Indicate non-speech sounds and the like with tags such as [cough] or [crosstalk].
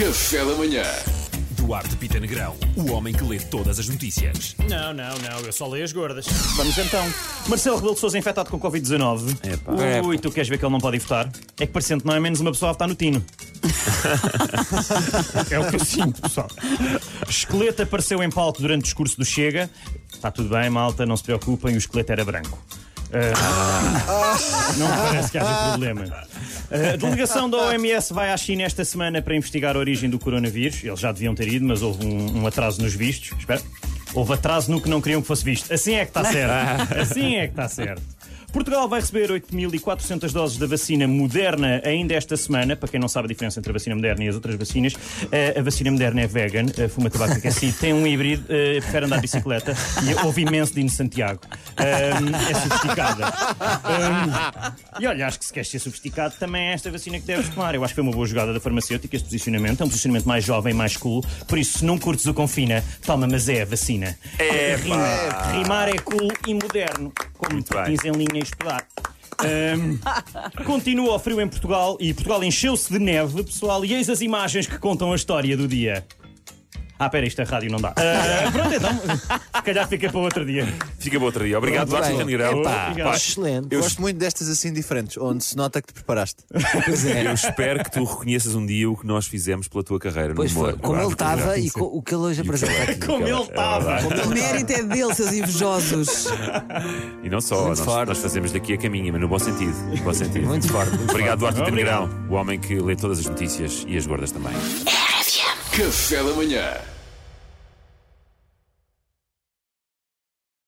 Café da manhã. Duarte Pita Negrão, o homem que lê todas as notícias. Não, não, não, eu só leio as gordas. Vamos então. Marcelo Rebelo de Sousa infectado com Covid-19. Epá. Ui, tu queres ver que ele não pode ir votar? É que parecendo que não é menos uma pessoa a votar no Tino. [laughs] é o que eu sinto, pessoal. Esqueleto apareceu em palco durante o discurso do Chega. Está tudo bem, malta, não se preocupem, o esqueleto era branco. Ah, não parece que haja problema. A delegação da OMS vai à China esta semana para investigar a origem do coronavírus. Eles já deviam ter ido, mas houve um, um atraso nos vistos. Espera. Houve atraso no que não queriam que fosse visto. Assim é que está certo. Assim é que está certo. Portugal vai receber 8.400 doses da vacina Moderna ainda esta semana. Para quem não sabe a diferença entre a vacina Moderna e as outras vacinas, eh, a vacina Moderna é vegan, eh, fuma tabaco aquecido, tem um híbrido, eh, prefere andar de bicicleta e houve imenso de ir no Santiago. Um, é sofisticada. E olha, acho que se queres ser sofisticado, também é esta vacina que deves tomar. Eu acho que foi uma boa jogada da farmacêutica, este posicionamento. É um posicionamento mais jovem, mais cool. Por isso, se não curtes o confina, toma, mas é a vacina. É, Rima. Rimar é cool e moderno. Muito bem. patins em linha e estudar. Ahm, [laughs] continua o frio em Portugal e Portugal encheu-se de neve, pessoal, e eis as imagens que contam a história do dia. Ah, pera, isto é rádio, não dá. Ah, [laughs] pronto, então, se calhar fica para outro dia. Fica bom outro dia. Obrigado, Duarte bem. Pita Negrão. Epá. Obrigado. Excelente. Eu- Gosto muito destas assim diferentes, onde se nota que te preparaste. Pois é. Eu espero que tu reconheças um dia o que nós fizemos pela tua carreira Pois no foi. humor. Como ele estava Negrão. e co- o que ele hoje apresenta aqui. Como ele estava. O mérito é dele, seus invejosos. E não só, Muito nós, forte. nós fazemos daqui a caminho, mas no bom sentido. No bom sentido. Muito forte. muito Obrigado, Duarte. Negrão, o homem que lê todas as notícias e as gordas também. Café da manhã.